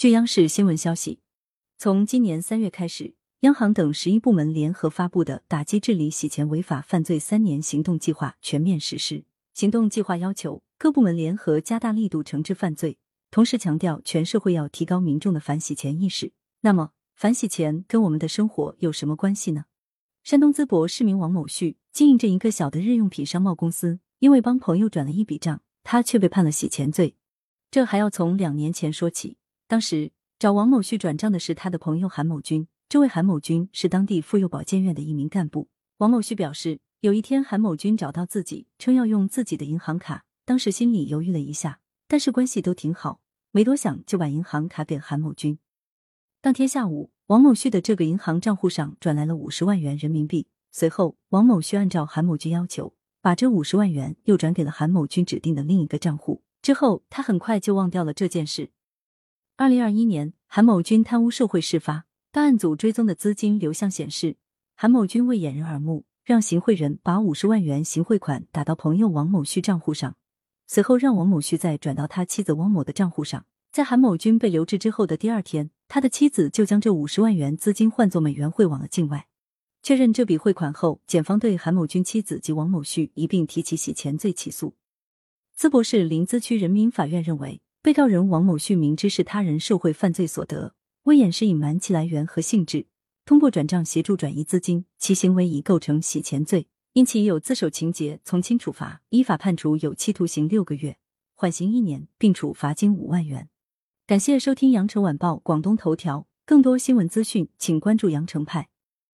据央视新闻消息，从今年三月开始，央行等十一部门联合发布的打击治理洗钱违法犯罪三年行动计划全面实施。行动计划要求各部门联合加大力度惩治犯罪，同时强调全社会要提高民众的反洗钱意识。那么，反洗钱跟我们的生活有什么关系呢？山东淄博市民王某旭经营着一个小的日用品商贸公司，因为帮朋友转了一笔账，他却被判了洗钱罪。这还要从两年前说起。当时找王某旭转账的是他的朋友韩某军，这位韩某军是当地妇幼保健院的一名干部。王某旭表示，有一天韩某军找到自己，称要用自己的银行卡，当时心里犹豫了一下，但是关系都挺好，没多想就把银行卡给韩某军。当天下午，王某旭的这个银行账户上转来了五十万元人民币。随后，王某旭按照韩某军要求，把这五十万元又转给了韩某军指定的另一个账户。之后，他很快就忘掉了这件事。二零二一年，韩某军贪污受贿事发，档案组追踪的资金流向显示，韩某军为掩人耳目，让行贿人把五十万元行贿款打到朋友王某旭账户上，随后让王某旭再转到他妻子汪某的账户上。在韩某军被留置之后的第二天，他的妻子就将这五十万元资金换作美元汇往了境外。确认这笔汇款后，检方对韩某军妻子及王某旭一并提起洗钱罪起诉。淄博市临淄区人民法院认为，被告人王某旭明知是他人受贿犯罪所得，为掩饰隐瞒其来源和性质，通过转账协助转移资金，其行为已构成洗钱罪，因其有自首情节，从轻处罚，依法判处有期徒刑六个月，缓刑一年，并处罚金五万元。感谢收听羊城晚报广东头条，更多新闻资讯，请关注羊城派。